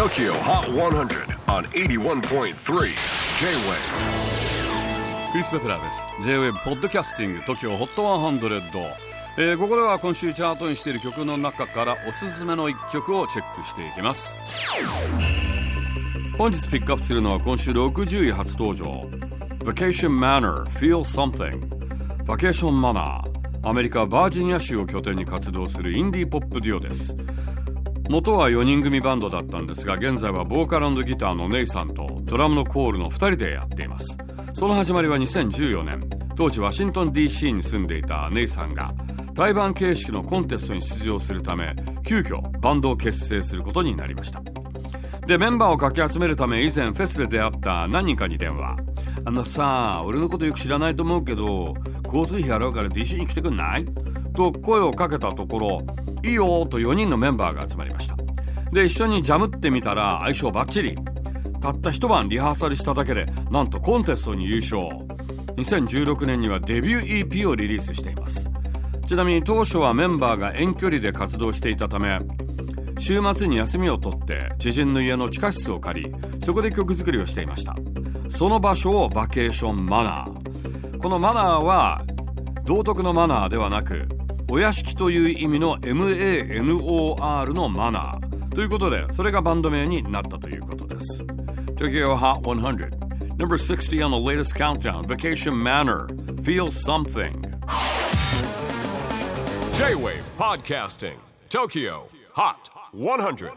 TOKYO HOT 100 on 81.3 J-WAVE クリス・ベプラーです。J-WAVE ポッドキャスティング TOKYO HOT 100、えー、ここでは今週チャートにしている曲の中からおすすめの一曲をチェックしていきます。本日ピックアップするのは今週60位初登場。Vacation Manor Feel Something バケーションマナーアメリカバージニア州を拠点に活動するインディーポップデュオです。元は4人組バンドだったんですが現在はボーカルギターのネイさんとドラムのコールの2人でやっています。その始まりは2014年。当時ワシントン DC に住んでいたネイさんが対バン形式のコンテストに出場するため急遽バンドを結成することになりました。でメンバーをかき集めるため以前フェスで出会った何人かに電話。あのさ俺のことよく知らないと思うけど交通費払うから DC に来てくんない？と声をかけたところいいよと4人のメンバーが集まりました。で一緒にジャムってみたら相性バッチリたった一晩リハーサルしただけでなんとコンテストに優勝。2016年にはデビュー EP をリリースしています。ちなみに当初はメンバーが遠距離で活動していたため週末に休みを取って知人の家の地下室を借りそこで曲作りをしていました。その場所をバケーションマナー。このマナーは道徳のマナーではなくお屋敷という意味の MANOR のマナーということでそれがバンド名になったということです Tokyo Hot 100 Number 60 on the latest countdown Vacation Manor Feel Something J-WAVE PODCASTING TOKYO HOT 100